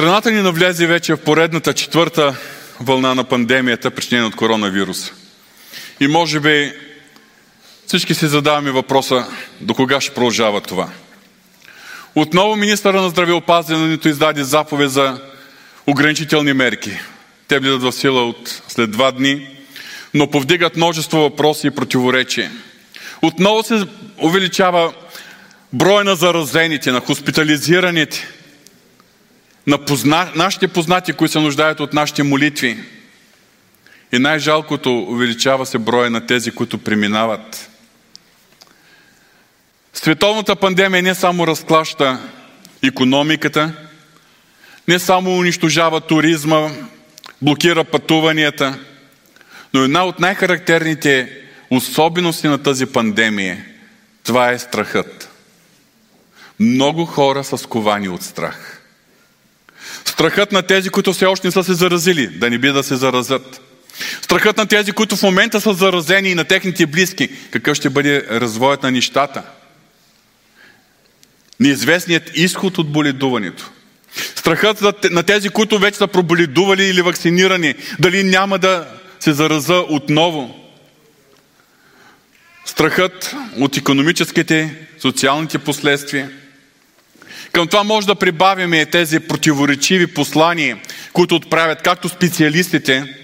Страната ни навлезе вече в поредната четвърта вълна на пандемията, причинена от коронавирус. И може би всички си задаваме въпроса до кога ще продължава това. Отново министъра на здравеопазването издаде заповед за ограничителни мерки. Те влизат в сила от след два дни, но повдигат множество въпроси и противоречия. Отново се увеличава броя на заразените, на хоспитализираните, на позна... нашите познати, които се нуждаят от нашите молитви. И най-жалкото увеличава се броя на тези, които преминават. Световната пандемия не само разклаща економиката, не само унищожава туризма, блокира пътуванията, но една от най-характерните особености на тази пандемия, това е страхът. Много хора са сковани от страх. Страхът на тези, които все още не са се заразили, да не би да се заразят. Страхът на тези, които в момента са заразени и на техните близки, какъв ще бъде развоят на нещата. Неизвестният изход от боледуването. Страхът на тези, които вече са проболедували или вакцинирани, дали няма да се зараза отново. Страхът от економическите, социалните последствия. Към това може да прибавим тези противоречиви послания, които отправят както специалистите,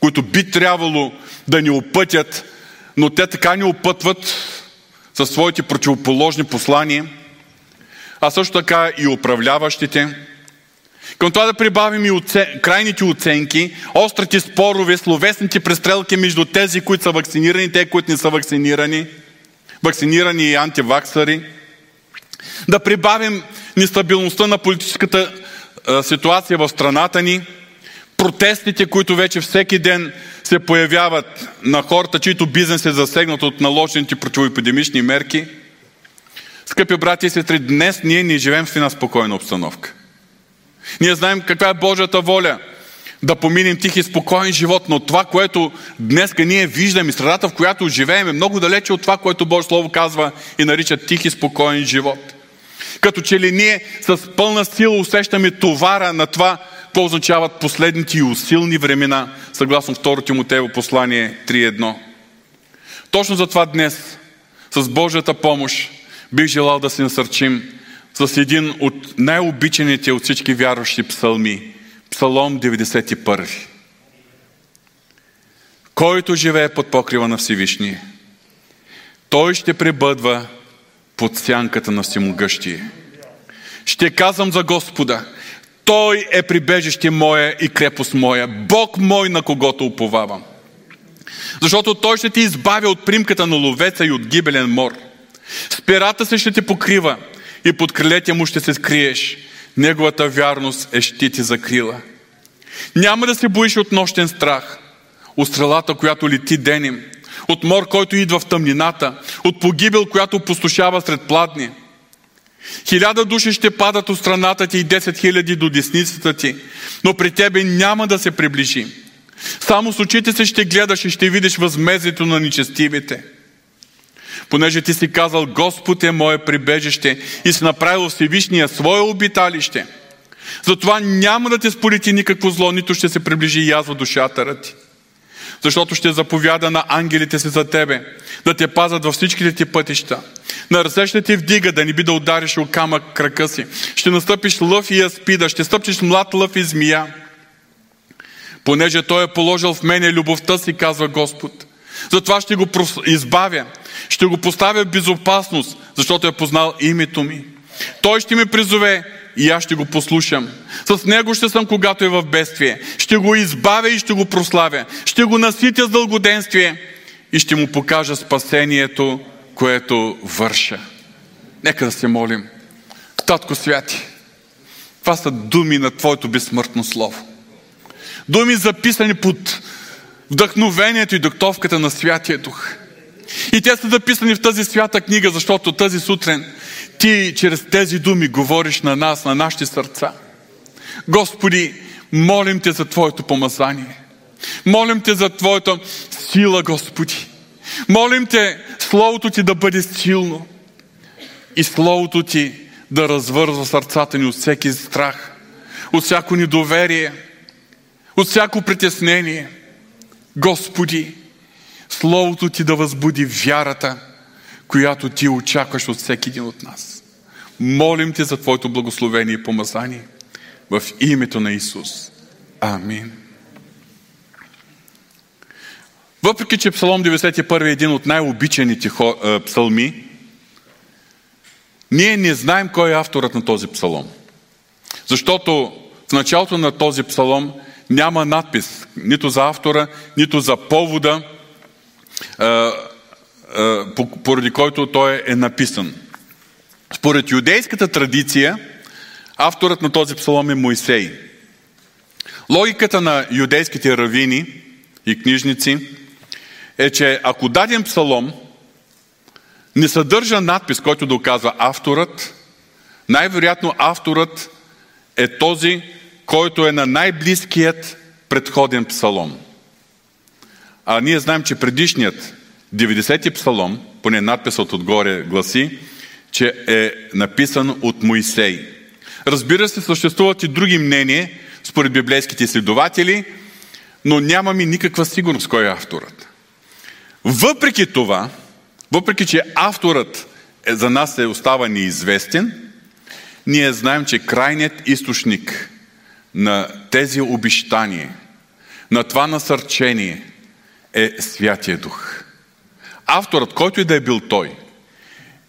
които би трябвало да ни опътят, но те така ни опътват със своите противоположни послания, а също така и управляващите. Към това да прибавим и оцен... крайните оценки, острите спорове, словесните престрелки между тези, които са вакцинирани тези, които не са вакцинирани, вакцинирани и антиваксари. Да прибавим нестабилността на политическата ситуация в страната ни, протестите, които вече всеки ден се появяват на хората, чието бизнес е засегнат от наложените противоепидемични мерки. Скъпи брати и сестри, днес ние не живеем в една спокойна обстановка. Ние знаем каква е Божията воля да поминем тих и спокоен живот, но това, което днес ние виждаме, средата, в която живеем, е много далече от това, което Божие Слово казва и нарича тих и спокоен живот. Като че ли ние с пълна сила усещаме товара на това, какво означават последните и усилни времена, съгласно 2 Тимотеево послание 3.1. Точно за това днес, с Божията помощ, бих желал да се насърчим с един от най-обичаните от всички вярващи псалми. Псалом 91. Който живее под покрива на Всевишния, той ще пребъдва под сянката на всемогъщие. Ще казвам за Господа, Той е прибежище моя и крепост моя, Бог мой, на когото уповавам. Защото Той ще ти избавя от примката на ловеца и от гибелен мор. С се ще те покрива и под крилете му ще се скриеш. Неговата вярност е щит и закрила. Няма да се боиш от нощен страх, от стрелата, която лети денем, от мор, който идва в тъмнината, от погибел, която опустошава сред пладни. Хиляда души ще падат от страната ти и 10 хиляди до десницата ти, но при тебе няма да се приближи. Само с очите си ще гледаш и ще видиш възмезието на нечестивите. Понеже ти си казал, Господ е мое прибежище и си направил Всевишния свое обиталище. Затова няма да те сполети никакво зло, нито ще се приближи язва душата ти защото ще заповяда на ангелите си за тебе, да те пазят във всичките ти пътища. На ръце ще ти вдига, да не би да удариш о камък крака си. Ще настъпиш лъв и аспида, ще стъпчеш млад лъв и змия. Понеже Той е положил в мене любовта си, казва Господ. Затова ще го избавя, ще го поставя в безопасност, защото е познал името ми. Той ще ме призове и аз ще го послушам. С него ще съм, когато е в бедствие. Ще го избавя и ще го прославя. Ще го наситя с дългоденствие и ще му покажа спасението, което върша. Нека да се молим. Татко Святи, това са думи на Твоето безсмъртно Слово. Думи записани под вдъхновението и доктовката на Святия Дух. И те са записани в тази свята книга, защото тази сутрен ти чрез тези думи говориш на нас, на нашите сърца. Господи, молим Те за Твоето помазание. Молим Те за Твоята сила, Господи. Молим Те Словото Ти да бъде силно и Словото Ти да развързва сърцата ни от всеки страх, от всяко недоверие, от всяко притеснение. Господи, Словото Ти да възбуди вярата, която Ти очакваш от всеки един от нас. Молим Те за Твоето благословение и помазание в името на Исус. Амин. Въпреки, че Псалом 91 е един от най-обичаните псалми, ние не знаем кой е авторът на този псалом. Защото в началото на този псалом няма надпис нито за автора, нито за повода, поради който той е написан. Според юдейската традиция, авторът на този псалом е Моисей. Логиката на юдейските равини и книжници е, че ако даден псалом не съдържа надпис, който да оказва авторът, най-вероятно авторът е този, който е на най-близкият предходен псалом. А ние знаем, че предишният 90-ти псалом, поне надписът отгоре гласи, че е написан от Моисей. Разбира се, съществуват и други мнения, според библейските изследователи, но нямаме никаква сигурност кой е авторът. Въпреки това, въпреки че авторът е, за нас е остава неизвестен, ние знаем, че крайният източник на тези обещания, на това насърчение е Святия Дух. Авторът, който и да е бил той,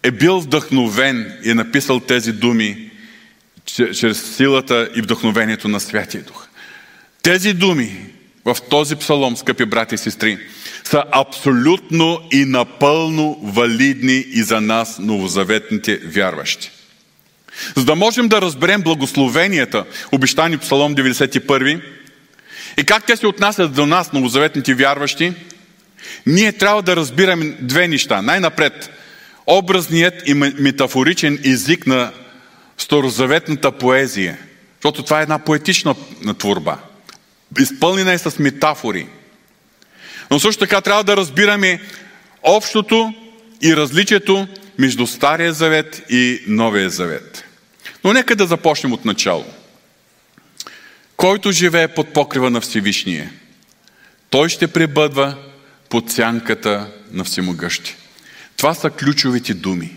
е бил вдъхновен и е написал тези думи чрез силата и вдъхновението на Святия Дух. Тези думи в този псалом, скъпи брати и сестри, са абсолютно и напълно валидни и за нас, новозаветните вярващи. За да можем да разберем благословенията, обещани Псалом 91 и как те се отнасят до нас, новозаветните вярващи, ние трябва да разбираме две неща. Най-напред, образният и метафоричен език на старозаветната поезия, защото това е една поетична творба. Изпълнена е с метафори. Но също така трябва да разбираме общото и различието между Стария завет и Новия завет. Но нека да започнем от начало. Който живее под покрива на Всевишния, той ще пребъдва под сянката на Всемогъщи. Това са ключовите думи.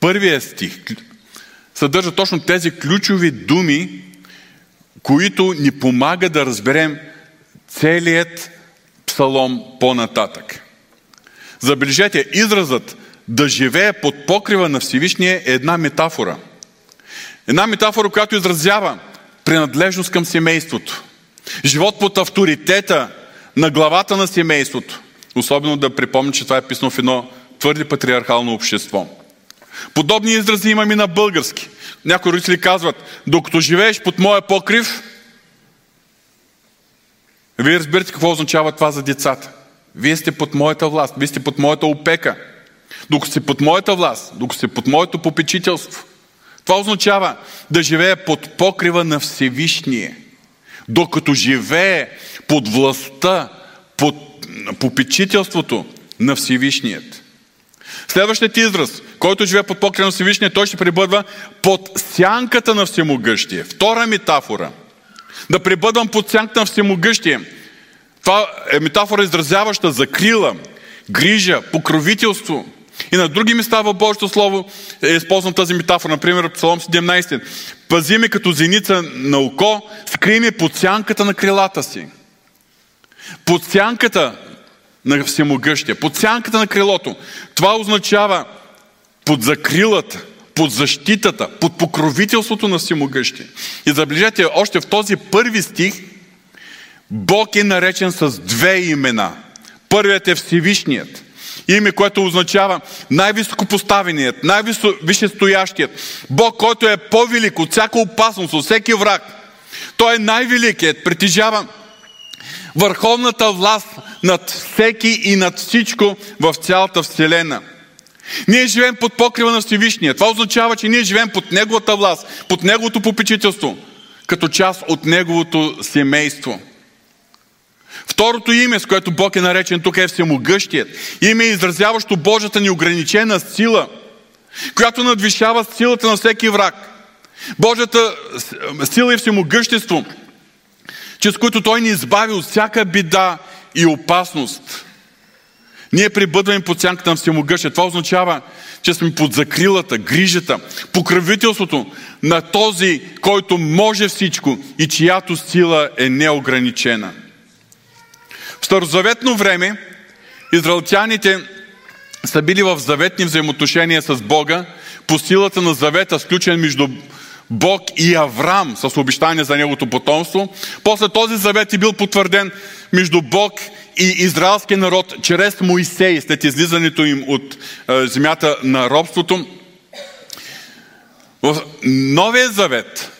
Първият стих съдържа точно тези ключови думи, които ни помага да разберем целият псалом по-нататък. Забележете, изразът да живее под покрива на Всевишния е една метафора. Една метафора, която изразява принадлежност към семейството. Живот под авторитета на главата на семейството. Особено да припомня, че това е писано в едно твърде патриархално общество. Подобни изрази имаме на български. Някои родители казват, докато живееш под моя покрив, вие разбирате какво означава това за децата. Вие сте под моята власт, вие сте под моята опека. Докато сте под моята власт, докато сте под моето попечителство. Това означава да живее под покрива на Всевишние. Докато живее под властта, под попечителството на Всевишният. Следващият израз, който живее под покрива на Всевишния, той ще пребъдва под сянката на Всемогъщия. Втора метафора – да пребъдвам под сянката на всемогъщие. Това е метафора изразяваща закрила, грижа, покровителство. И на други места в Божието Слово е използвана тази метафора. Например, Псалом 17. Пази ме като зеница на око, скри ме под сянката на крилата си. Под сянката на всемогъщия, под сянката на крилото. Това означава под закрилата, под защитата, под покровителството на всемогъщи. И забележете, още в този първи стих, Бог е наречен с две имена. Първият е Всевишният. Име, което означава най-високопоставеният, най-висшестоящият. Бог, който е по-велик от всяка опасност, от всеки враг. Той е най-великият, притежава върховната власт над всеки и над всичко в цялата Вселена – ние живеем под покрива на Всевишния. Това означава, че ние живеем под Неговата власт, под Неговото попечителство, като част от Неговото семейство. Второто име, с което Бог е наречен тук е Всемогъщият. Име, изразяващо Божията неограничена сила, която надвишава силата на всеки враг. Божията сила и всемогъщество, чрез които Той ни избави от всяка беда и опасност. Ние прибъдваме под сянката на всемогъщия. Това означава, че сме под закрилата, грижата, покровителството на този, който може всичко и чиято сила е неограничена. В старозаветно време израелтяните са били в заветни взаимоотношения с Бога по силата на завета, сключен между Бог и Авраам с обещание за неговото потомство. После този завет е бил потвърден между Бог и израелския народ чрез Моисей, след излизането им от е, земята на робството. В Новия завет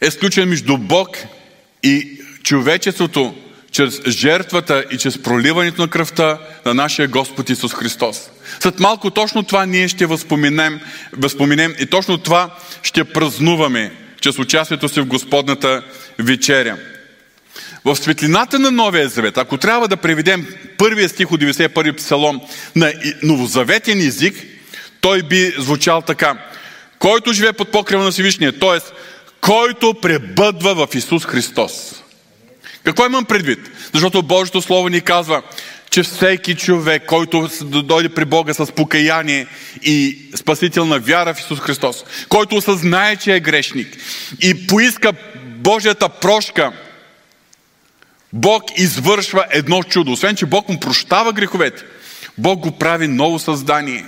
е сключен между Бог и човечеството чрез жертвата и чрез проливането на кръвта на нашия Господ Исус Христос. След малко точно това ние ще възпоменем, възпоменем и точно това ще празнуваме чрез участието си в Господната вечеря. В светлината на Новия Завет, ако трябва да преведем първия стих от 91 псалом на новозаветен език, той би звучал така. Който живее под покрива на Всевишния, т.е. който пребъдва в Исус Христос. Какво имам предвид? Защото Божието Слово ни казва, че всеки човек, който дойде при Бога с покаяние и спасителна вяра в Исус Христос, който осъзнае, че е грешник и поиска Божията прошка, Бог извършва едно чудо. Освен, че Бог му прощава греховете, Бог го прави ново създание.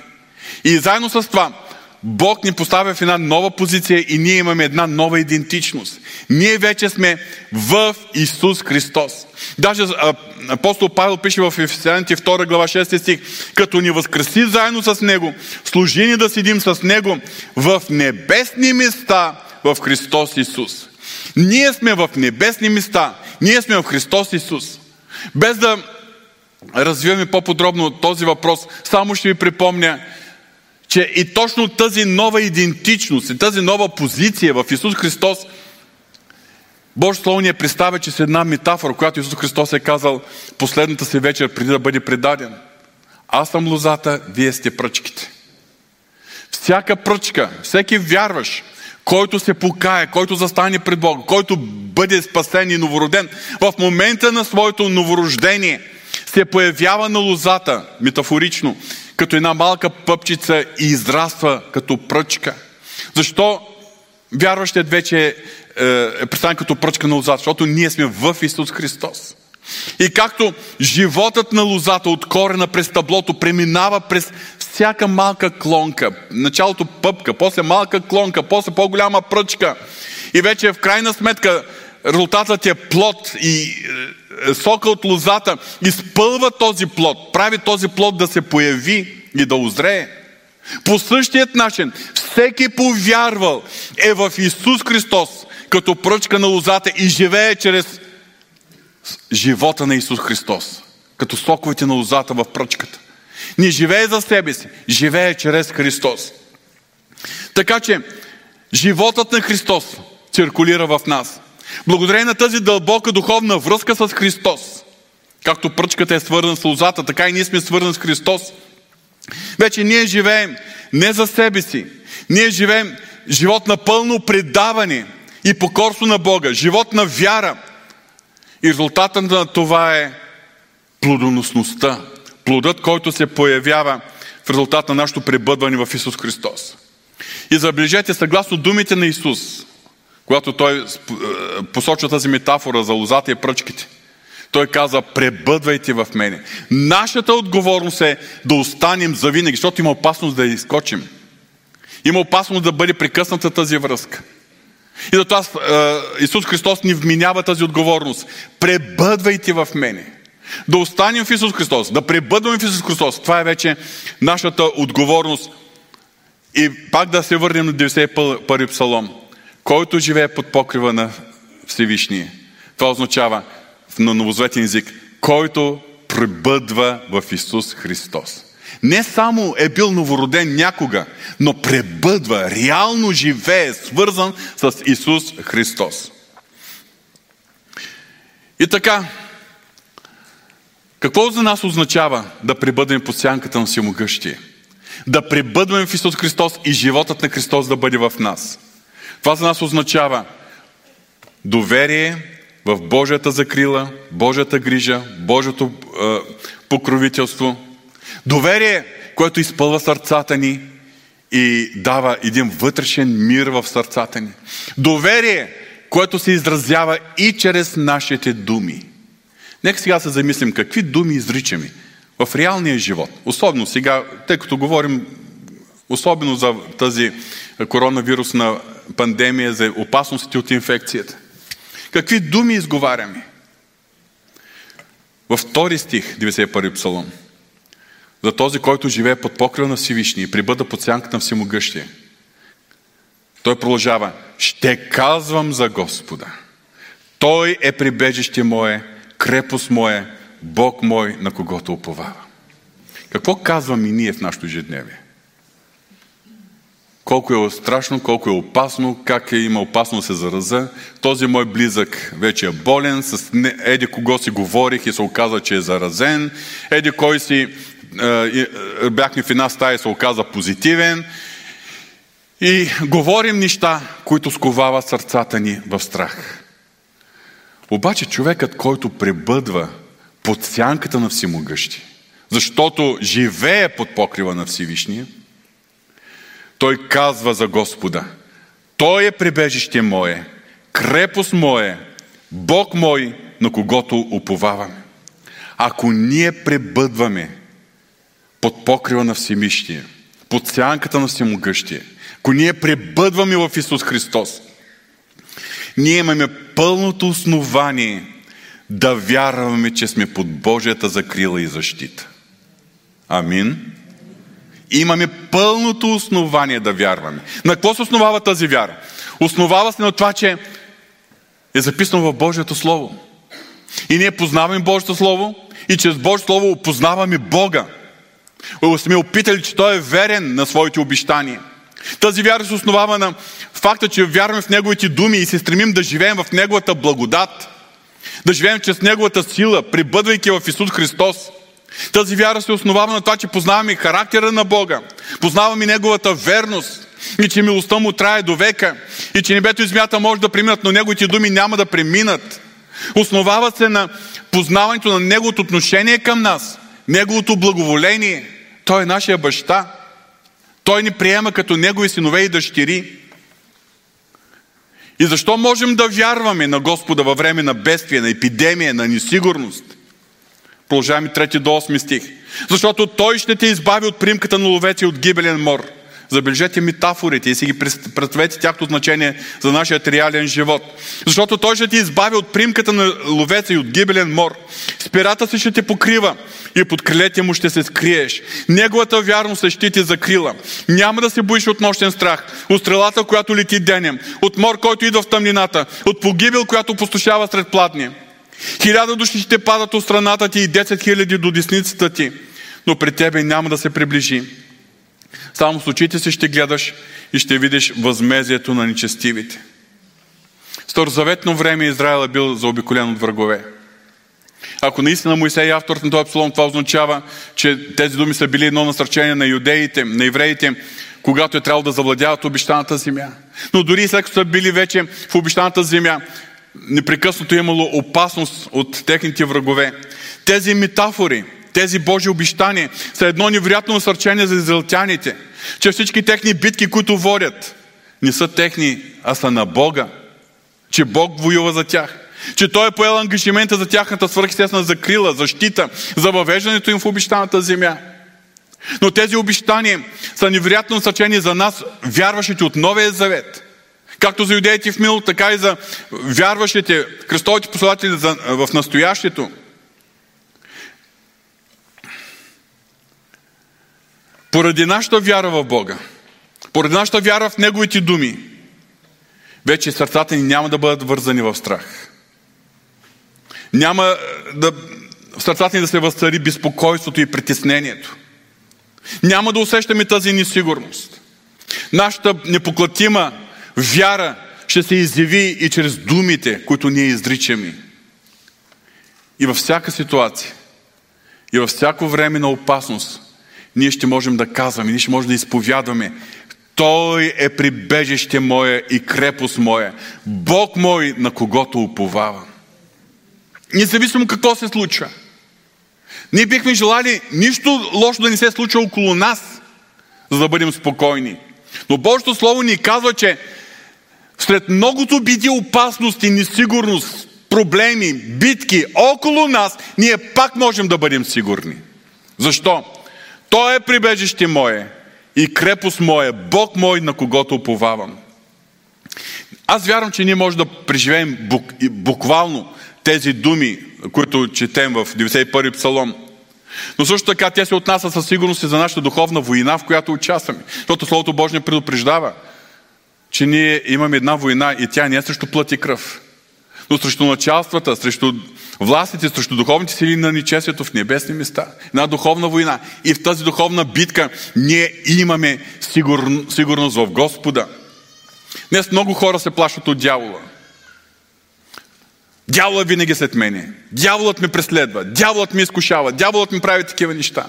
И заедно с това, Бог ни поставя в една нова позиция и ние имаме една нова идентичност. Ние вече сме в Исус Христос. Даже апостол Павел пише в Ефесяните 2 глава 6 стих, като ни възкреси заедно с Него, служи ни да седим с Него в небесни места в Христос Исус. Ние сме в небесни места. Ние сме в Христос Исус. Без да развиваме по-подробно този въпрос, само ще ви припомня, че и точно тази нова идентичност и тази нова позиция в Исус Христос, Божието Слово ни е представя, че с една метафора, която Исус Христос е казал последната си вечер, преди да бъде предаден. Аз съм лозата, вие сте пръчките. Всяка пръчка, всеки вярваш, който се покае, който застане пред Бога, който бъде спасен и новороден, в момента на своето новорождение се появява на лозата, метафорично, като една малка пъпчица и израства като пръчка. Защо вярващият вече е, е представен като пръчка на лозата? Защото ние сме в Исус Христос. И както животът на лозата от корена през таблото преминава през всяка малка клонка, началото пъпка, после малка клонка, после по-голяма пръчка и вече в крайна сметка резултатът е плод и е, сока от лозата изпълва този плод, прави този плод да се появи и да озрее. По същият начин, всеки повярвал е в Исус Христос като пръчка на лозата и живее чрез живота на Исус Христос, като соковете на лозата в пръчката. Не живее за себе си, живее чрез Христос. Така че, животът на Христос циркулира в нас. Благодарение на тази дълбока духовна връзка с Христос, както пръчката е свързана с лозата, така и ние сме свързани с Христос. Вече ние живеем не за себе си. Ние живеем живот на пълно предаване и покорство на Бога, живот на вяра. И резултатът на това е плодоносността. Плодът, който се появява в резултат на нашето пребъдване в Исус Христос. И забележете, съгласно думите на Исус, когато Той е, посочва тази метафора за лозата и пръчките, Той каза, пребъдвайте в мене. Нашата отговорност е да останем завинаги, защото има опасност да изкочим. Има опасност да бъде прекъсната тази връзка. И затова е, Исус Христос ни вменява тази отговорност. Пребъдвайте в мене. Да останем в Исус Христос, да пребъдваме в Исус Христос. Това е вече нашата отговорност. И пак да се върнем на 91 псалом. Който живее под покрива на Всевишния. Това означава на новозветен език. Който пребъдва в Исус Христос. Не само е бил новороден някога, но пребъдва, реално живее, свързан с Исус Христос. И така, какво за нас означава да пребъдем под сянката на всемогъщие? Да пребъдваме в Исус Христос и животът на Христос да бъде в нас. Това за нас означава доверие в Божията закрила, Божията грижа, Божието е, покровителство. Доверие, което изпълва сърцата ни и дава един вътрешен мир в сърцата ни. Доверие, което се изразява и чрез нашите думи. Нека сега се замислим какви думи изричаме в реалния живот. Особено сега, тъй като говорим особено за тази коронавирусна пандемия, за опасностите от инфекцията. Какви думи изговаряме? Във втори стих, 91 псалом. За този, който живее под покрива на Всевишния и прибъда под сянката на Всемогъщия. Той продължава. Ще казвам за Господа. Той е прибежище мое, крепост мое, Бог мой, на когото уповава. Какво казваме и ние в нашото ежедневие? Колко е страшно, колко е опасно, как е има опасно да се зараза. Този мой близък вече е болен, с еди кого си говорих и се оказа, че е заразен. Еди кой си е, е, бяхме в една стая и се оказа позитивен. И говорим неща, които сковава сърцата ни в страх. Обаче човекът, който пребъдва под сянката на всемогъщи, защото живее под покрива на Всевишния, той казва за Господа, Той е прибежище мое, крепост мое, Бог мой, на когото уповаваме. Ако ние пребъдваме под покрива на Всемишния, под сянката на Всемогъщия, ако ние пребъдваме в Исус Христос, ние имаме пълното основание да вярваме, че сме под Божията закрила и защита. Амин. Имаме пълното основание да вярваме. На какво се основава тази вяра? Основава се на това, че е записано в Божието Слово. И ние познаваме Божието Слово и чрез Божието Слово опознаваме Бога. Сме опитали, че Той е верен на своите обещания. Тази вяра се основава на факта, че вярваме в Неговите думи и се стремим да живеем в Неговата благодат, да живеем чрез Неговата сила, прибъдвайки в Исус Христос. Тази вяра се основава на това, че познаваме характера на Бога, познаваме Неговата верност и че милостта Му трае до века и че небето и земята може да преминат, но Неговите думи няма да преминат. Основава се на познаването на Неговото отношение към нас, Неговото благоволение. Той е нашия баща. Той ни приема като Негови синове и дъщери. И защо можем да вярваме на Господа във време на бедствие, на епидемия, на несигурност? Продължаваме 3 до 8 стих. Защото Той ще те избави от примката на ловете от гибелен мор – Забележете метафорите и си ги представете тяхното значение за нашия реален живот. Защото той ще ти избави от примката на ловеца и от гибелен мор. Спирата си ще те покрива и под крилете му ще се скриеш. Неговата вярност ще ти закрила. Няма да се боиш от нощен страх, от стрелата, която лети денем, от мор, който идва в тъмнината, от погибел, която постушава сред пладни. Хиляда души ще падат от страната ти и 10 хиляди до десницата ти, но при тебе няма да се приближи. Само с очите си ще гледаш и ще видиш възмезието на нечестивите. Старозаветно време Израел е бил заобиколен от врагове. Ако наистина Моисей е автор на този псалом, това означава, че тези думи са били едно насърчение на юдеите, на евреите, когато е трябвало да завладяват обещаната земя. Но дори след като са били вече в обещаната земя, непрекъснато е имало опасност от техните врагове. Тези метафори, тези Божи обещания са едно невероятно насърчение за израелтяните, че всички техни битки, които водят, не са техни, а са на Бога. Че Бог воюва за тях. Че Той е поел ангажимента за тяхната свърхестествена закрила, защита, за въвеждането им в обещаната земя. Но тези обещания са невероятно насърчени за нас, вярващите от Новия Завет. Както за юдеите в мил, така и за вярващите, кръстовите последователи в настоящето. Поради нашата вяра в Бога, поради нашата вяра в Неговите думи, вече сърцата ни няма да бъдат вързани в страх. Няма да, в сърцата ни да се възцари безпокойството и притеснението. Няма да усещаме тази несигурност. Нашата непоклатима вяра ще се изяви и чрез думите, които ние изричаме. И във всяка ситуация, и във всяко време на опасност, ние ще можем да казваме, ние ще можем да изповядваме. Той е прибежище мое и крепост моя. Бог мой, на когото уповава. Независимо какво се случва. Ние бихме желали нищо лошо да не се случва около нас, за да бъдем спокойни. Но Божието Слово ни казва, че след многото биди, опасности, несигурност, проблеми, битки около нас, ние пак можем да бъдем сигурни. Защо? Той е прибежище мое и крепост моя, Бог мой, на когото уповавам. Аз вярвам, че ние можем да преживеем бук, буквално тези думи, които четем в 91 псалом. Но също така те се отнасят със сигурност и за нашата духовна война, в която участваме. Защото Словото Божие предупреждава, че ние имаме една война и тя не е срещу плът и кръв, но срещу началствата, срещу властите, срещу духовните сили на нечестието в небесни места. Една духовна война. И в тази духовна битка ние имаме сигур... сигурност в Господа. Днес много хора се плашат от дявола. Дяволът винаги след мене. Дяволът ме преследва. Дяволът ме изкушава. Дяволът ми прави такива неща.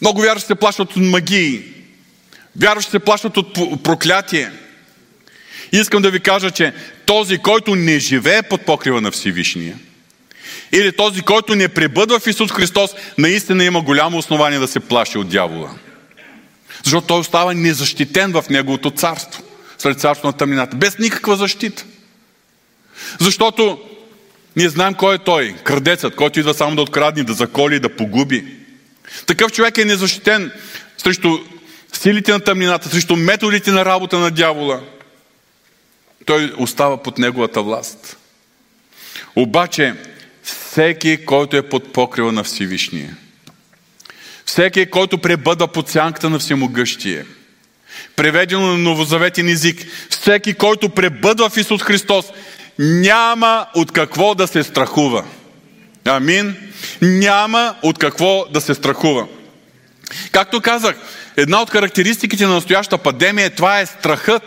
Много вярващи се плашат от магии. Вярващи се плашат от проклятие. И искам да ви кажа, че този, който не живее под покрива на Всевишния, или този, който не пребъдва в Исус Христос, наистина има голямо основание да се плаши от дявола. Защото той остава незащитен в неговото царство, сред царство на тъмнината, без никаква защита. Защото ние знаем кой е той, крадецът, който идва само да открадне, да заколи, да погуби. Такъв човек е незащитен срещу силите на тъмнината, срещу методите на работа на дявола. Той остава под неговата власт. Обаче, всеки, който е под покрива на Всевишния, всеки, който пребъда под сянката на Всемогъщие, преведено на новозаветен език, всеки, който пребъдва в Исус Христос, няма от какво да се страхува. Амин. Няма от какво да се страхува. Както казах, една от характеристиките на настоящата пандемия е това е страхът.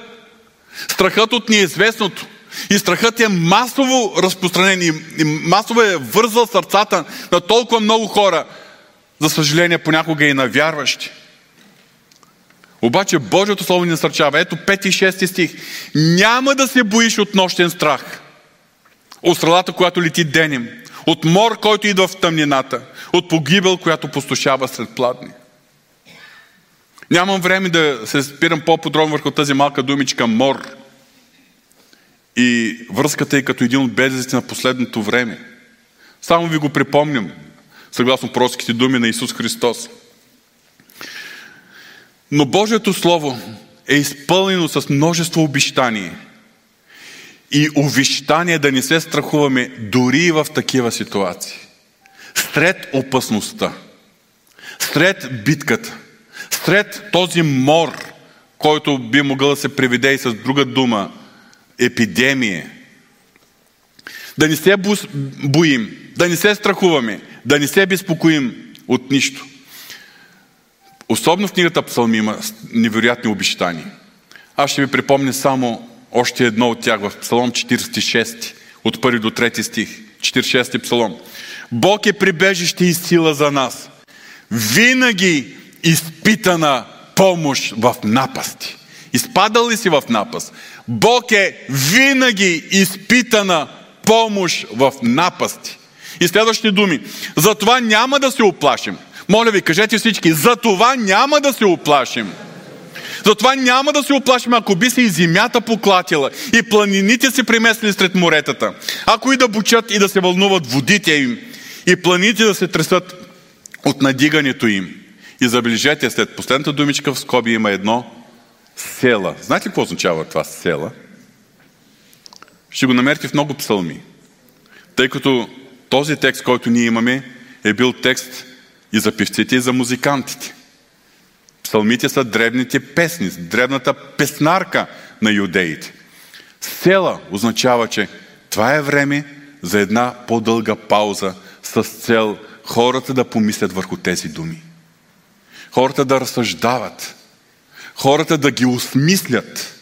Страхът от неизвестното. И страхът е масово разпространен и масово е вързал сърцата на толкова много хора, за съжаление понякога и на вярващи. Обаче Божието Слово ни насърчава. Ето 5 и 6 стих. Няма да се боиш от нощен страх. От стрелата, която лети денем. От мор, който идва в тъмнината. От погибел, която пустошава сред пладни. Нямам време да се спирам по-подробно върху тази малка думичка мор. И връзката е като един от белезите на последното време. Само ви го припомням, съгласно пророкските думи на Исус Христос. Но Божието Слово е изпълнено с множество обещания. И увещание да не се страхуваме дори и в такива ситуации. Сред опасността, сред битката, сред този мор, който би могъл да се приведе и с друга дума, епидемия. Да не се боим, да не се страхуваме, да не се безпокоим от нищо. Особено в книгата Псалми има невероятни обещания. Аз ще ви припомня само още едно от тях в Псалом 46, от първи до трети стих. 46 псалом. Бог е прибежище и сила за нас. Винаги изпитана помощ в напасти. Изпадал ли си в напаст? Бог е винаги изпитана помощ в напасти. И следващите думи. Затова няма да се оплашим. Моля ви, кажете всички, за това няма да се оплашим. Затова няма да се оплашим, ако би се и земята поклатила и планините се преместили сред моретата. Ако и да бучат и да се вълнуват водите им и планините да се тресат от надигането им. И забележете, след последната думичка в скоби има едно села. Знаете ли какво означава това села? Ще го намерите в много псалми. Тъй като този текст, който ние имаме, е бил текст и за певците, и за музикантите. Псалмите са древните песни, древната песнарка на юдеите. Села означава, че това е време за една по-дълга пауза с цел хората да помислят върху тези думи. Хората да разсъждават. Хората да ги осмислят.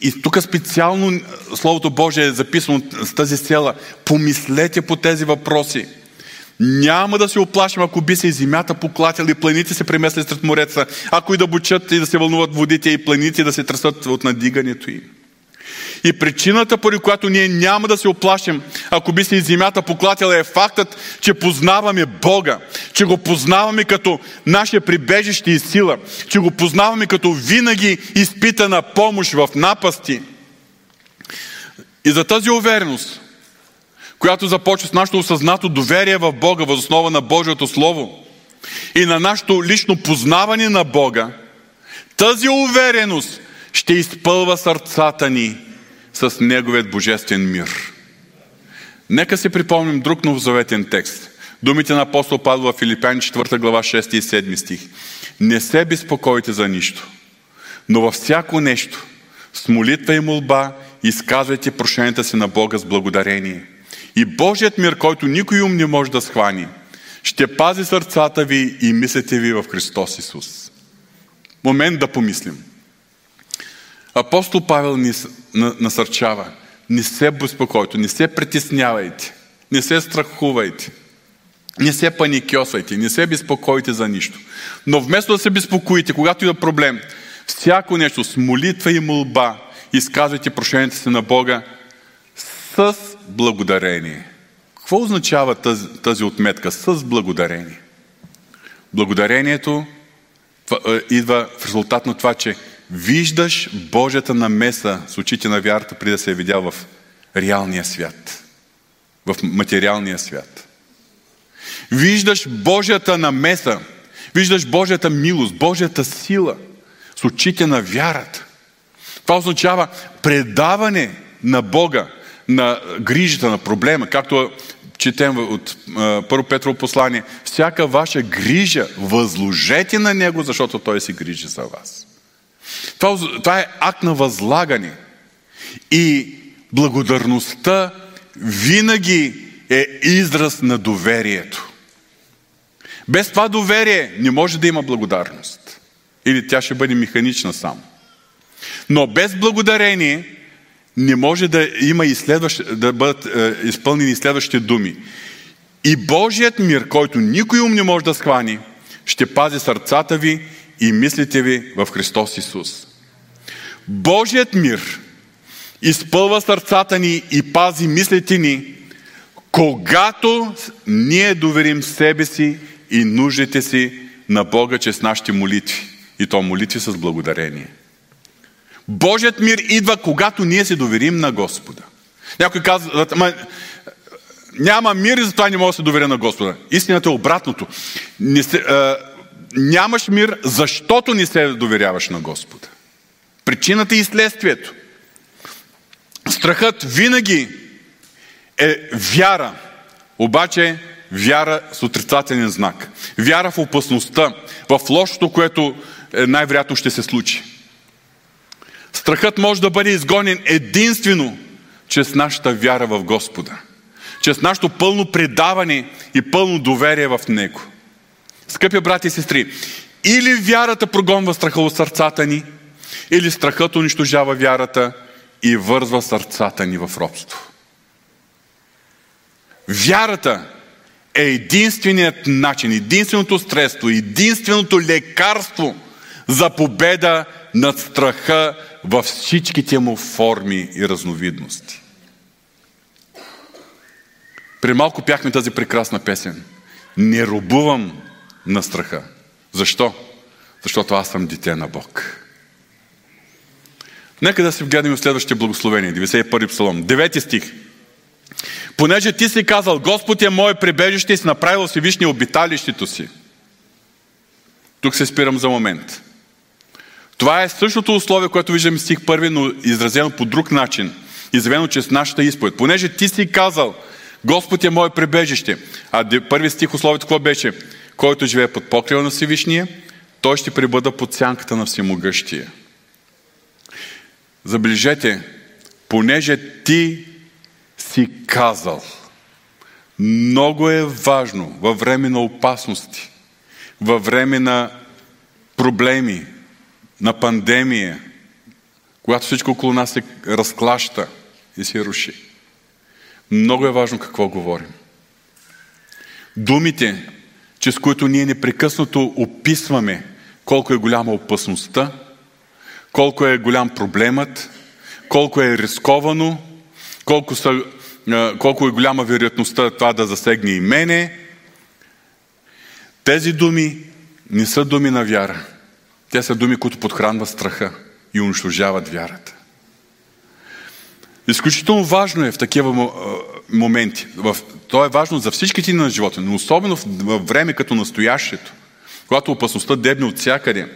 И тук специално Словото Божие е записано с тази села. Помислете по тези въпроси. Няма да се оплашим, ако би се и земята поклатяла и планините се премесли сред мореца, ако и да бучат и да се вълнуват водите и планините да се тръсат от надигането им. И причината, поради която ние няма да се оплашим, ако би се и земята поклатила, е фактът, че познаваме Бога, че го познаваме като наше прибежище и сила, че го познаваме като винаги изпитана помощ в напасти. И за тази увереност, която започва с нашето осъзнато доверие в Бога, възоснова на Божието Слово и на нашето лично познаване на Бога, тази увереност ще изпълва сърцата ни с Неговият божествен мир. Нека си припомним друг новозаветен текст. Думите на апостол Павел в Филипяни 4 глава 6 и 7 стих. Не се безпокойте за нищо, но във всяко нещо, с молитва и молба, изказвайте прошенията си на Бога с благодарение. И Божият мир, който никой ум не може да схвани, ще пази сърцата ви и мислите ви в Христос Исус. Момент да помислим. Апостол Павел ни насърчава. Не се безпокойте, не се притеснявайте, не се страхувайте, не се паникьосвайте, не се безпокойте за нищо. Но вместо да се безпокоите, когато има проблем, всяко нещо с молитва и молба, изказвайте прошенията си на Бога с благодарение. Какво означава тази, тази отметка с благодарение? Благодарението е, идва в резултат на това, че виждаш Божията намеса с очите на вярата, преди да се е видял в реалния свят, в материалния свят. Виждаш Божията намеса, виждаш Божията милост, Божията сила с очите на вярата. Това означава предаване на Бога, на грижата, на проблема, както четем от Първо Петрово послание, всяка ваша грижа възложете на Него, защото Той си грижи за вас. Това, това е акт на възлагане. И благодарността винаги е израз на доверието. Без това доверие не може да има благодарност. Или тя ще бъде механична само. Но без благодарение не може да има и следващ, да бъдат е, изпълнени следващите думи. И Божият мир, който никой ум не може да схвани, ще пази сърцата ви и мислите ви в Христос Исус. Божият мир изпълва сърцата ни и пази мислите ни, когато ние доверим себе си и нуждите си на Бога чрез нашите молитви. И то молитви с благодарение. Божият мир идва, когато ние се доверим на Господа. Някой казва, ама, няма мир и затова не мога да се доверя на Господа. Истината е обратното. Не се, а, нямаш мир, защото не се доверяваш на Господа. Причината и следствието. Страхът винаги е вяра, обаче вяра с отрицателен знак. Вяра в опасността, в лошото, което е, най-вероятно ще се случи. Страхът може да бъде изгонен единствено чрез нашата вяра в Господа. Чрез нашето пълно предаване и пълно доверие в Него. Скъпи брати и сестри, или вярата прогонва страха от сърцата ни, или страхът унищожава вярата и вързва сърцата ни в робство. Вярата е единственият начин, единственото средство, единственото лекарство за победа над страха във всичките му форми и разновидности. При малко пяхме тази прекрасна песен. Не робувам на страха. Защо? Защото аз съм дете на Бог. Нека да се вгледаме в следващите благословение. 91 псалом. 9 стих. Понеже ти си казал, Господ е мое прибежище и си направил Всевишни обиталището си. Тук се спирам за момент. Това е същото условие, което виждаме в стих първи, но изразено по друг начин. Изявено чрез нашата изповед. Понеже ти си казал, Господ е мое прибежище. А първи стих условието какво беше? Който живее под покрива на Всевишния, той ще прибъда под сянката на Всемогъщия. Забележете, понеже ти си казал, много е важно във време на опасности, във време на проблеми, на пандемия, когато всичко около нас се разклаща и се руши. Много е важно какво говорим. думите, чрез които ние непрекъснато описваме колко е голяма опасността, колко е голям проблемът, колко е рисковано, колко, са, колко е голяма вероятността това да засегне и мене. Тези думи не са думи на вяра. Те са думи, които подхранват страха и унищожават вярата. Изключително важно е в такива моменти. То е важно за всички ти на живота, но особено в време като настоящето, когато опасността дебне от всякъде.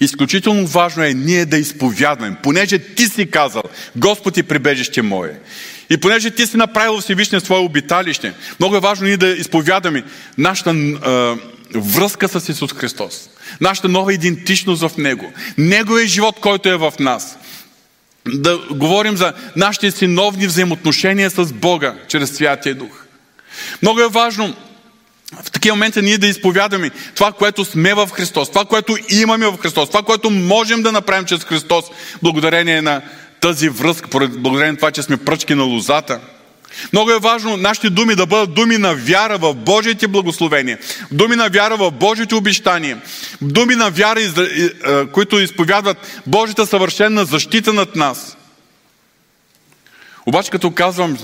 Изключително важно е ние да изповядваме, понеже ти си казал, Господ и прибежище мое. И понеже ти си направил Всевишния свое обиталище, много е важно ние да изповядаме нашата е, връзка с Исус Христос. Нашата нова идентичност в Него. Неговия живот, който е в нас да говорим за нашите синовни взаимоотношения с Бога чрез Святия Дух. Много е важно в такива моменти ние да изповядаме това, което сме в Христос, това, което имаме в Христос, това, което можем да направим чрез Христос, благодарение на тази връзка, благодарение на това, че сме пръчки на лозата – много е важно нашите думи да бъдат думи на вяра в Божиите благословения, думи на вяра в Божиите обещания, думи на вяра, които изповядват Божията съвършена защита над нас. Обаче като казвам,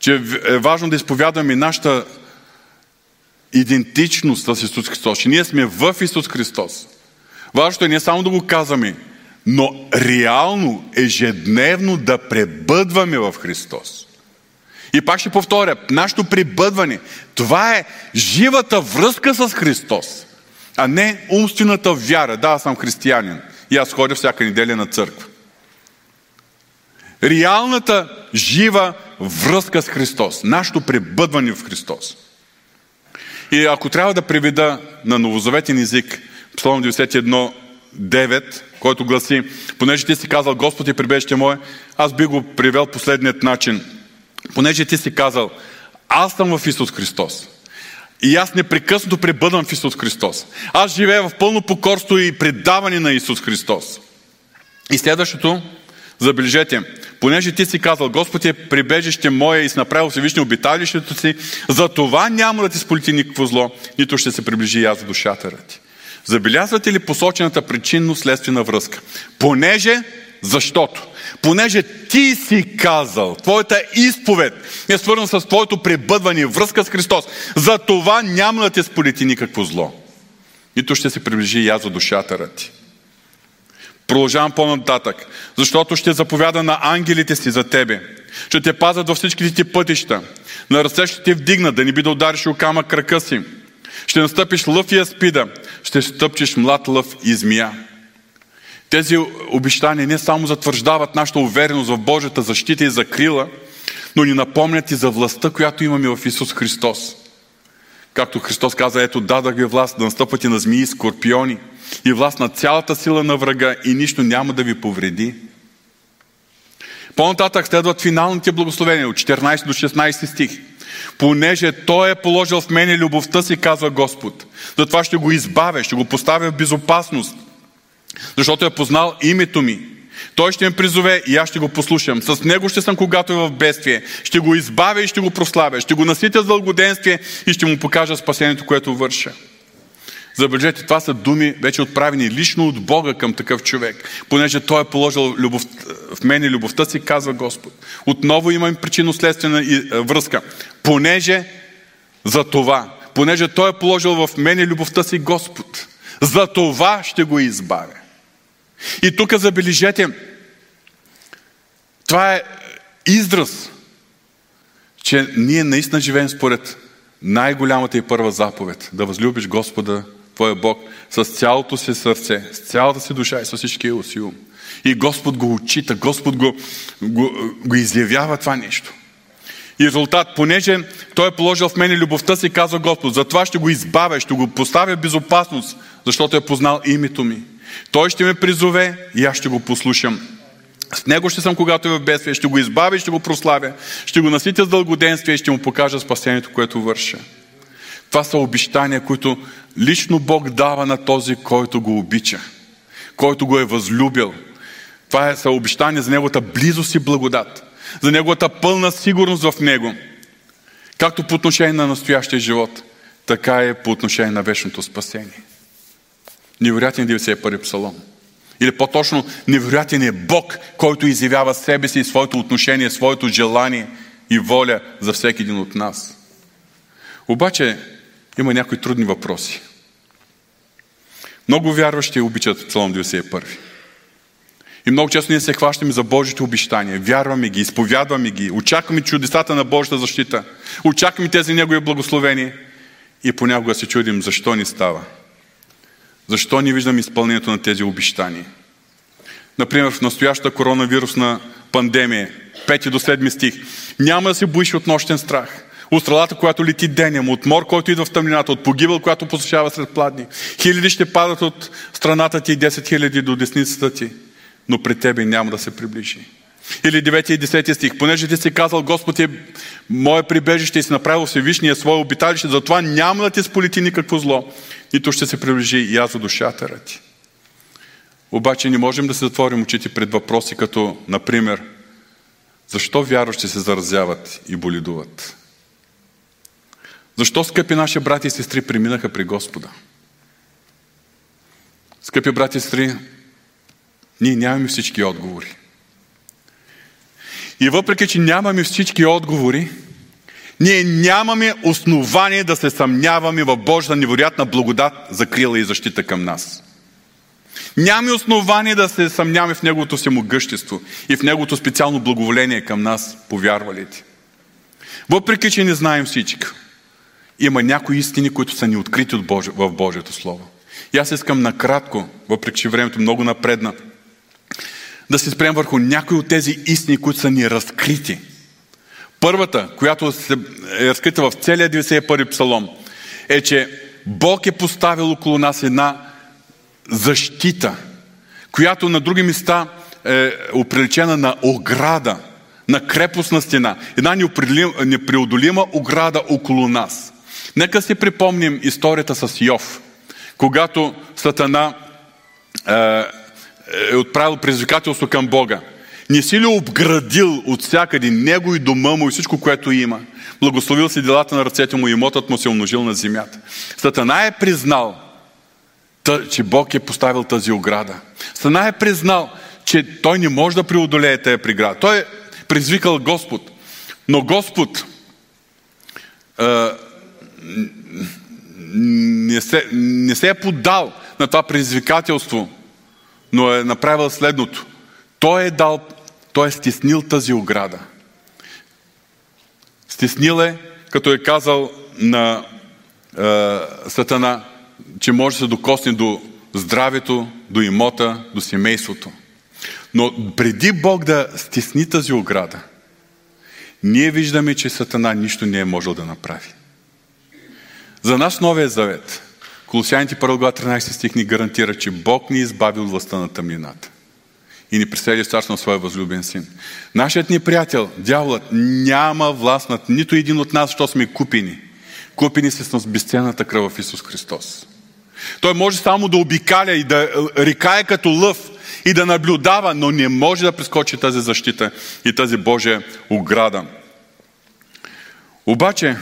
че е важно да изповядаме нашата идентичност с Исус Христос, че ние сме в Исус Христос. Важното е не само да го казваме, но реално, ежедневно да пребъдваме в Христос. И пак ще повторя, нашето прибъдване, това е живата връзка с Христос, а не умствената вяра. Да, аз съм християнин и аз ходя всяка неделя на църква. Реалната жива връзка с Христос, нашето прибъдване в Христос. И ако трябва да приведа на новозаветен език, Псалом 91, 9, който гласи, понеже ти си казал Господ и прибежище мое, аз би го привел последният начин – понеже ти си казал, аз съм в Исус Христос. И аз непрекъснато пребъдвам в Исус Христос. Аз живея в пълно покорство и предаване на Исус Христос. И следващото, забележете, понеже ти си казал, Господ е прибежище мое и си направил Всевишни обиталището си, за това няма да ти сполети никакво зло, нито ще се приближи и аз в душата ти. Забелязвате ли посочената причинно-следствена връзка? Понеже, защото понеже ти си казал, твоята изповед е свързана с твоето пребъдване, връзка с Христос, за това няма да те сполети никакво зло. Нито ще се приближи аз за душата ти. Продължавам по-нататък. Защото ще заповяда на ангелите си за тебе. Ще те пазят във всичките ти пътища. На ръце ще те вдигна, да не би да удариш окама крака си. Ще настъпиш лъв и аспида. Ще стъпчеш млад лъв и змия. Тези обещания не само затвърждават нашата увереност в Божията защита и закрила, но ни напомнят и за властта, която имаме в Исус Христос. Както Христос каза, ето дадах ви власт да настъпвате на змии скорпиони и власт на цялата сила на врага и нищо няма да ви повреди. По-нататък следват финалните благословения от 14 до 16 стих. Понеже Той е положил в мене любовта си, казва Господ. Затова ще го избавя, ще го поставя в безопасност защото е познал името ми. Той ще ме призове и аз ще го послушам. С него ще съм когато е в бедствие. Ще го избавя и ще го прославя. Ще го наситя с дългоденствие и ще му покажа спасението, което върша. Забележете, това са думи вече отправени лично от Бога към такъв човек, понеже Той е положил любов, в мене любовта си, казва Господ. Отново имам причинно-следствена връзка. Понеже за това, понеже Той е положил в мене любовта си Господ, за това ще го избавя. И тук забележете, това е израз, че ние наистина живеем според най-голямата и първа заповед. Да възлюбиш Господа, Твоя Бог, с цялото си сърце, с цялата си душа и с всичкия си ум. И Господ го отчита, Господ го, го, го изявява това нещо. И резултат, понеже Той е положил в мене любовта си, казва Господ, затова ще го избавя, ще го поставя в безопасност, защото е познал името ми. Той ще ме призове и аз ще го послушам. С него ще съм, когато е в бедствие, ще го избавя и ще го прославя, ще го наситя с дългоденствие и ще му покажа спасението, което върша. Това са обещания, които лично Бог дава на този, който го обича, който го е възлюбил. Това са обещания за неговата близост и благодат, за неговата пълна сигурност в него. Както по отношение на настоящия живот, така е по отношение на вечното спасение. Невероятен 91 псалом. Или по-точно, невероятен е Бог, който изявява себе си своето отношение, своето желание и воля за всеки един от нас. Обаче има някои трудни въпроси. Много вярващи обичат Псалом 91. И много често ние се хващаме за Божите обещания. Вярваме ги, изповядваме ги, очакваме чудесата на Божията защита. Очакваме тези Негови благословения. И понякога се чудим защо ни става. Защо не виждам изпълнението на тези обещания? Например, в настоящата коронавирусна пандемия, 5 до 7 стих, няма да се боиш от нощен страх. От стрелата, която лети денем, от мор, който идва в тъмнината, от погибъл, която посещава сред пладни. Хиляди ще падат от страната ти и 10 хиляди до десницата ти, но пред тебе няма да се приближи. Или 9 и 10 стих. Понеже ти си казал, Господ е мое прибежище и си направил Всевишния свое обиталище, затова няма да ти сполети никакво зло, нито ще се приближи и аз душата ти. Обаче не можем да се затворим очите пред въпроси като, например, защо вярващи се заразяват и боледуват? Защо, скъпи наши брати и сестри, преминаха при Господа? Скъпи брати и сестри, ние нямаме всички отговори. И въпреки, че нямаме всички отговори, ние нямаме основание да се съмняваме в Божията невероятна благодат, закрила и защита към нас. Нямаме основание да се съмняваме в Неговото всемогъщество и в Неговото специално благоволение към нас, повярвалите. Въпреки, че не знаем всичко, има някои истини, които са ни открити от Божи, в Божието Слово. И аз искам накратко, въпреки че времето много напредна, да се спрем върху някои от тези истини, които са ни разкрити. Първата, която е разкрита в целия 91 псалом, е, че Бог е поставил около нас една защита, която на други места е оприличена на ограда, на крепостна стена. Една непреодолима ограда около нас. Нека си припомним историята с Йов, когато Сатана е, е отправил предизвикателство към Бога. Не си ли обградил от всякъде него и дома му и всичко, което има? Благословил си делата на ръцете му и имотът му се умножил на земята. Сатана е признал, че Бог е поставил тази ограда. Сатана е признал, че той не може да преодолее тази преграда. Той е призвикал Господ. Но Господ е, не, се, не се е подал на това предизвикателство но е направил следното. Той е дал, той е стеснил тази ограда. Стеснил е, като е казал на е, Сатана, че може да се докосне до здравето, до имота, до семейството. Но преди Бог да стесни тази ограда, ние виждаме, че Сатана нищо не е можел да направи. За нас Новия завет Колосяните 1 глава 13 стих ни гарантира, че Бог ни избави от властта на тъмнината и ни пресели в на своя възлюбен син. Нашият ни приятел, дяволът, няма власт над нито един от нас, защото сме купени. Купени се с безценната кръв в Исус Христос. Той може само да обикаля и да рикае като лъв и да наблюдава, но не може да прескочи тази защита и тази Божия ограда. Обаче,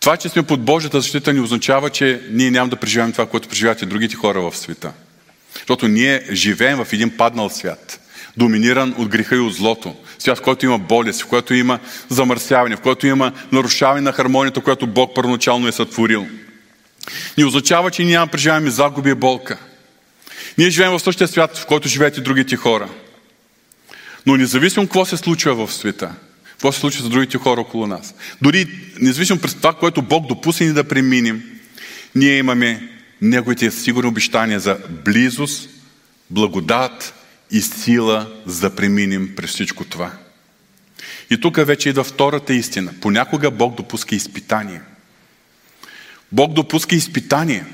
това, че сме под Божията защита, не означава, че ние няма да преживеем това, което преживяват и другите хора в света. Защото ние живеем в един паднал свят, доминиран от греха и от злото. Свят, в който има болест, в който има замърсяване, в който има нарушаване на хармонията, която Бог първоначално е сътворил. Не означава, че ние няма преживяваме загуби и болка. Ние живеем в същия свят, в който живеят и другите хора. Но независимо какво се случва в света, какво се случва с другите хора около нас. Дори, независимо през това, което Бог допусне ни да преминем, ние имаме Неговите сигурни обещания за близост, благодат и сила, за да преминем през всичко това. И тук вече идва втората истина. Понякога Бог допуска изпитание. Бог допуска изпитание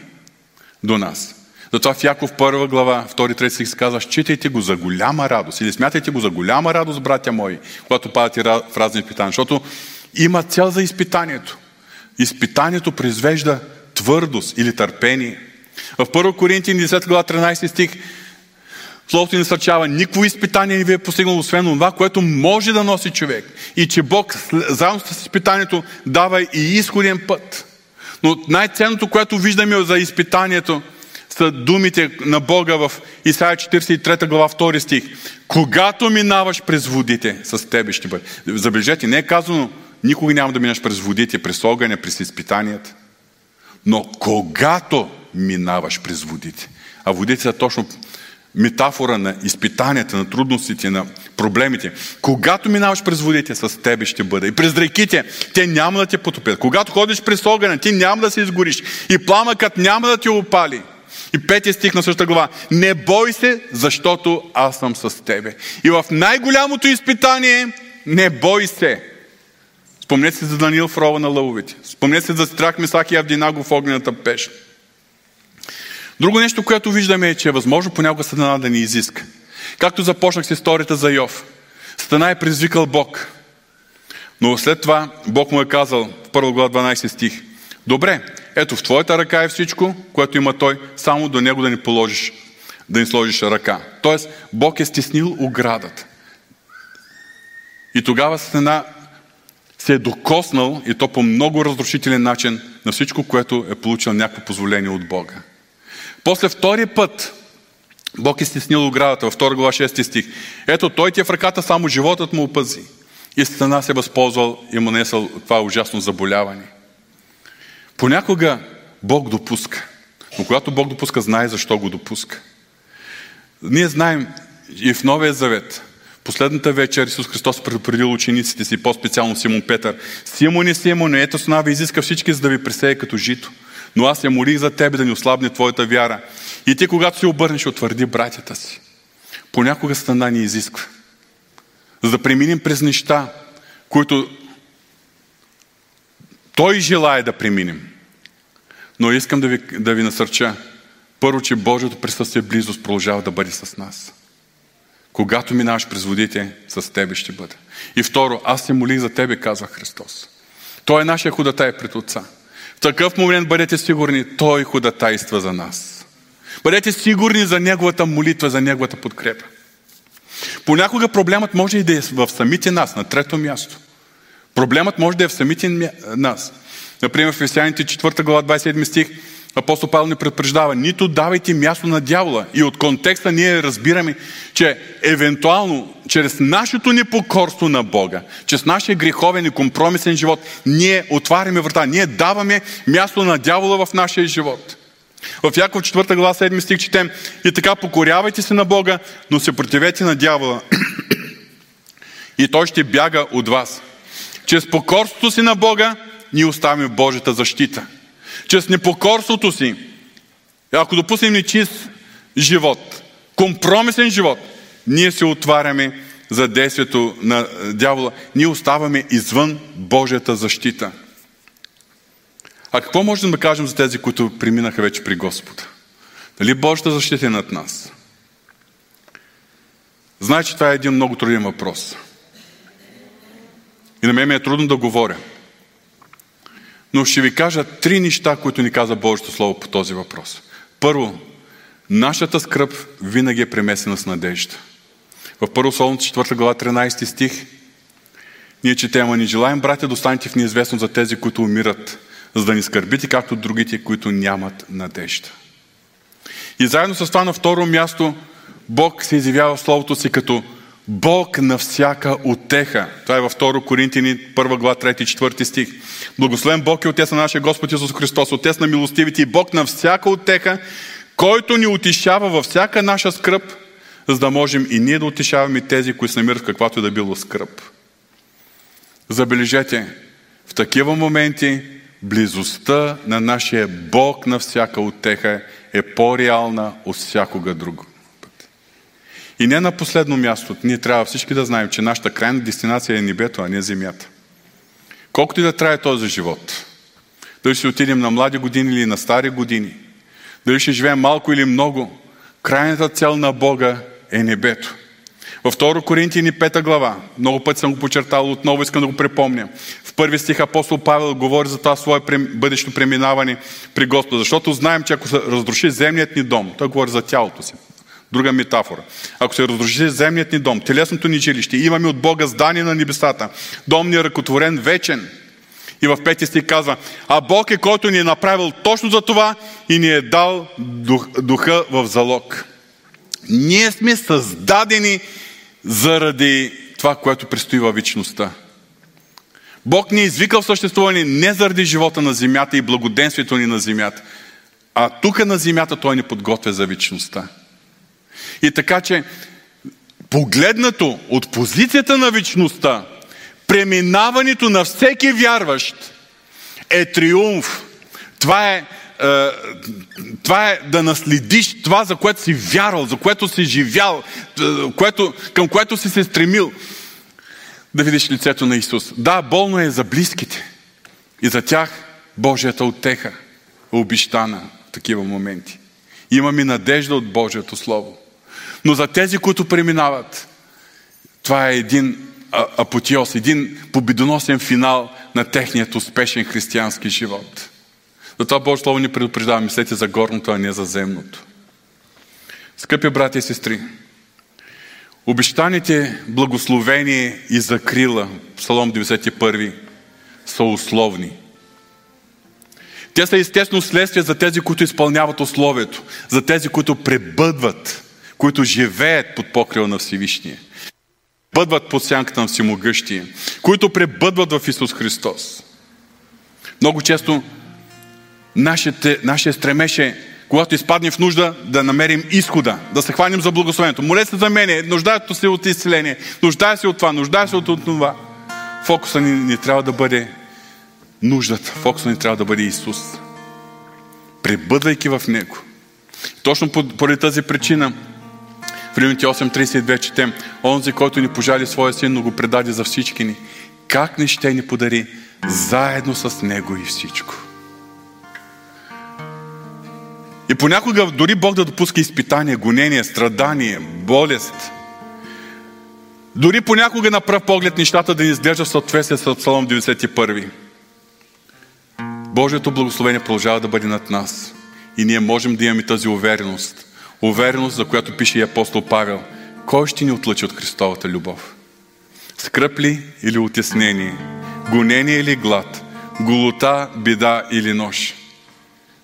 до нас. Затова в Яков първа глава, 2-3 стих се казва, считайте го за голяма радост или смятайте го за голяма радост, братя мои, когато падате в разни изпитания, защото има цел за изпитанието. Изпитанието произвежда твърдост или търпение. В 1 Коринтин 10 глава 13 стих Словото ни насърчава, никакво изпитание не ви е постигнало, освен това, което може да носи човек. И че Бог заедно с изпитанието дава и изходен път. Но най-ценното, което виждаме за изпитанието, са думите на Бога в Исаия 43 глава 2 стих. Когато минаваш през водите, с тебе ще бъде. Забележете, не е казано, никога няма да минаш през водите, през огъня, през изпитанията. Но когато минаваш през водите, а водите са точно метафора на изпитанията, на трудностите, на проблемите. Когато минаваш през водите, с тебе ще бъде. И през реките, те няма да те потопят. Когато ходиш през огъня, ти няма да се изгориш. И пламъкът няма да те опали. И петия стих на същата глава. Не бой се, защото аз съм с тебе. И в най-голямото изпитание, не бой се. Спомнете се за Даниил в рова на лъвовете. Спомнете се за страх Мисак и Авдинаго в огнената пещ. Друго нещо, което виждаме е, че е възможно понякога Сатана да ни изиска. Както започнах с историята за Йов. Сатана е предизвикал Бог. Но след това Бог му е казал в 1 глава 12 стих. Добре, ето в твоята ръка е всичко, което има той, само до него да ни положиш, да ни сложиш ръка. Тоест, Бог е стеснил оградата. И тогава Сатана се е докоснал, и то по много разрушителен начин, на всичко, което е получил някакво позволение от Бога. После втори път Бог е стеснил оградата, във 2 глава 6 стих. Ето, той ти е в ръката, само животът му опази. И Сатана се е възползвал и му несъл това ужасно заболяване. Понякога Бог допуска. Но когато Бог допуска, знае защо го допуска. Ние знаем и в Новия Завет, последната вечер Исус Христос предупредил учениците си, по-специално Симон Петър. Симоне, Симоне, ето с ви изиска всички, за да ви пресее като жито. Но аз я молих за тебе да ни ослабне твоята вяра. И ти, когато се обърнеш, утвърди братята си. Понякога стана ни изисква. За да преминем през неща, които той желая да преминем. Но искам да ви, да ви насърча. Първо, че Божието присъствие близост продължава да бъде с нас. Когато минаваш през водите, с тебе ще бъде. И второ, аз се молих за тебе, казва Христос. Той е нашия ходатай пред Отца. В такъв момент бъдете сигурни, Той ходатайства за нас. Бъдете сигурни за Неговата молитва, за Неговата подкрепа. Понякога проблемът може и да е в самите нас, на трето място. Проблемът може да е в самите нас. Например, в Ефесяните 4 глава 27 стих апостол Павел ни предупреждава, нито давайте място на дявола. И от контекста ние разбираме, че евентуално, чрез нашето непокорство на Бога, чрез нашия греховен и компромисен живот, ние отваряме врата, ние даваме място на дявола в нашия живот. В Яков 4 глава 7 стих четем и така покорявайте се на Бога, но се противете на дявола и той ще бяга от вас. Чрез покорството си на Бога ние оставяме Божията защита. Чрез непокорството си, ако допуснем нечист живот, компромисен живот, ние се отваряме за действието на дявола. Ние оставаме извън Божията защита. А какво можем да кажем за тези, които преминаха вече при Господа? Дали Божията защита е над нас? Знае, че това е един много труден въпрос. И на мен ми е трудно да говоря. Но ще ви кажа три неща, които ни каза Божието Слово по този въпрос. Първо, нашата скръп винаги е премесена с надежда. В Първо Солното 4 глава 13 стих ние четем, а ни желаем, братя, да останете в неизвестно за тези, които умират, за да ни скърбите, както другите, които нямат надежда. И заедно с това на второ място Бог се изявява в Словото си като Бог на всяка отеха. Това е във 2 Коринтини, 1 глава, 3 и 4 стих. Благословен Бог е Отец на нашия Господ Исус Христос, Отец на милостивите и Бог на всяка отеха, който ни утешава във всяка наша скръп, за да можем и ние да утешаваме тези, които се намират в каквато и да било скръп. Забележете, в такива моменти близостта на нашия Бог на всяка отеха е по-реална от всякога друго. И не на последно място, ние трябва всички да знаем, че нашата крайна дестинация е небето, а не земята. Колкото и да трае този живот, дали ще отидем на млади години или на стари години, дали ще живеем малко или много, крайната цел на Бога е небето. Във 2 Коринтини 5 глава, много пъти съм го почертал, отново искам да го припомня. В първи стих апостол Павел говори за това свое бъдещо преминаване при Господа, защото знаем, че ако се разруши земният ни дом, той говори за тялото си, Друга метафора. Ако се разруши земният ни дом, телесното ни жилище, имаме от Бога здание на небесата, дом ни е ръкотворен вечен. И в пети стих казва, а Бог е който ни е направил точно за това и ни е дал дух, духа в залог. Ние сме създадени заради това, което предстои във вечността. Бог ни е извикал съществуване не заради живота на земята и благоденствието ни на земята, а тук на земята Той ни подготвя за вечността. И така, че погледнато от позицията на вечността, преминаването на всеки вярващ е триумф. Това е, е, това е да наследиш това, за което си вярвал, за което си живял, е, което, към което си се стремил. Да видиш лицето на Исус. Да, болно е за близките. И за тях Божията отеха е обещана в такива моменти. Имаме надежда от Божието Слово. Но за тези, които преминават, това е един апотиоз, един победоносен финал на техният успешен християнски живот. Затова Божие Слово ни предупреждава, мислете за горното, а не за земното. Скъпи брати и сестри, обещаните благословение и закрила, Псалом 91, са условни. Те са естествено следствие за тези, които изпълняват условието, за тези, които пребъдват, които живеят под покрива на Всевишния бъдват под сянката на всемогъщия, които пребъдват в Исус Христос. Много често нашите, нашия стремеше, е, когато изпаднем в нужда, да намерим изхода, да се хванем за благословението. Молете се за мене, нуждаето се от изцеление, нуждае се от това, нуждае се от това. Фокуса ни, ни трябва да бъде нуждата, фокуса ни трябва да бъде Исус. Пребъдвайки в Него. Точно поради тази причина в Римите 8.32 четем, онзи, който ни пожали своя син, но го предаде за всички ни. Как не ще ни подари заедно с него и всичко? И понякога дори Бог да допуска изпитание, гонение, страдание, болест. Дори понякога на пръв поглед нещата да ни изглежда в съответствие с Псалом 91. Божието благословение продължава да бъде над нас. И ние можем да имаме тази увереност, Увереност, за която пише и апостол Павел. Кой ще ни отлъчи от Христовата любов? Скръп ли или отеснение? Гонение или глад? Голота, беда или нож?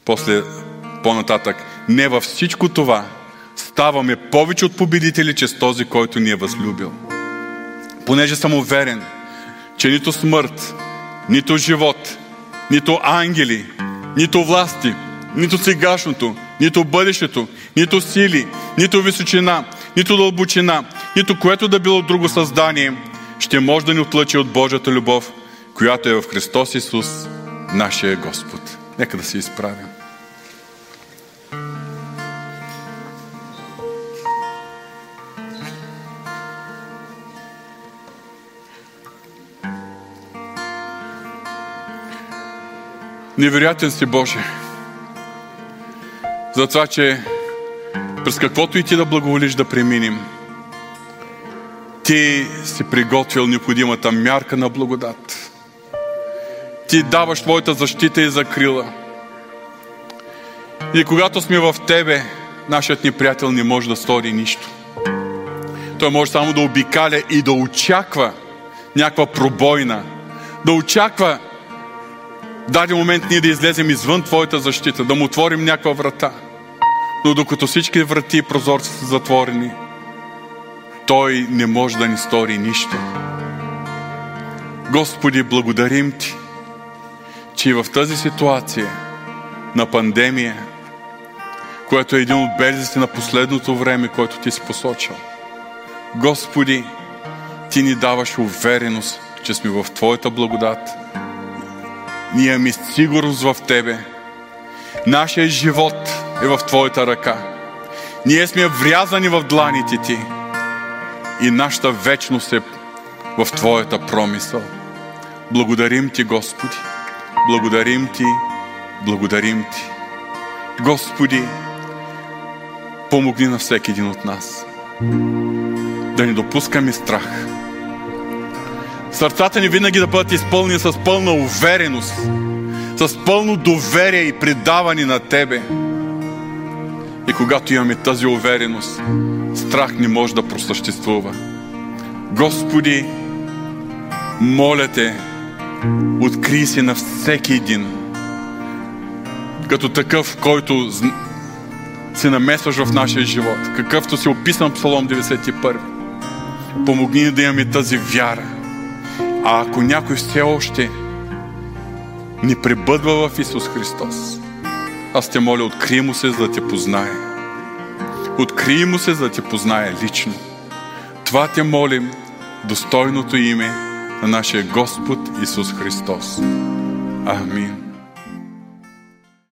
После, по-нататък, не във всичко това ставаме повече от победители чрез този, който ни е възлюбил. Понеже съм уверен, че нито смърт, нито живот, нито ангели, нито власти, нито сегашното, нито бъдещето, нито сили, нито височина, нито дълбочина, нито което да било друго създание, ще може да ни отлъчи от Божията любов, която е в Христос Исус, нашия Господ. Нека да се изправим. Невероятен си Боже за това, че през каквото и ти да благоволиш да преминем, ти си приготвил необходимата мярка на благодат. Ти даваш твоята защита и закрила. И когато сме в Тебе, нашият ни приятел не може да стори нищо. Той може само да обикаля и да очаква някаква пробойна, да очаква даден момент ние да излезем извън Твоята защита, да му отворим някаква врата. Но докато всички врати и прозорци са затворени, Той не може да ни стори нищо. Господи, благодарим Ти, че в тази ситуация на пандемия, което е един от белезите на последното време, което Ти си посочил, Господи, Ти ни даваш увереност, че сме в Твоята благодат – ние имаме сигурност в Тебе. Нашия живот е в Твоята ръка. Ние сме врязани в дланите Ти. И нашата вечност е в Твоята промисъл. Благодарим Ти, Господи. Благодарим Ти. Благодарим Ти. Господи, помогни на всеки един от нас. Да не допускаме страх Сърцата ни винаги да бъдат изпълнени с пълна увереност, с пълно доверие и предаване на Тебе. И когато имаме тази увереност, страх не може да просъществува. Господи, моля Те, открий се на всеки един, като такъв, който се намесваш в нашия живот, какъвто си описан в Псалом 91. Помогни ни да имаме тази вяра. А ако някой все още ни пребъдва в Исус Христос, аз те моля, открий му се, за да те познае. Открий му се, за да те познае лично. Това те молим, достойното име на нашия Господ Исус Христос. Амин.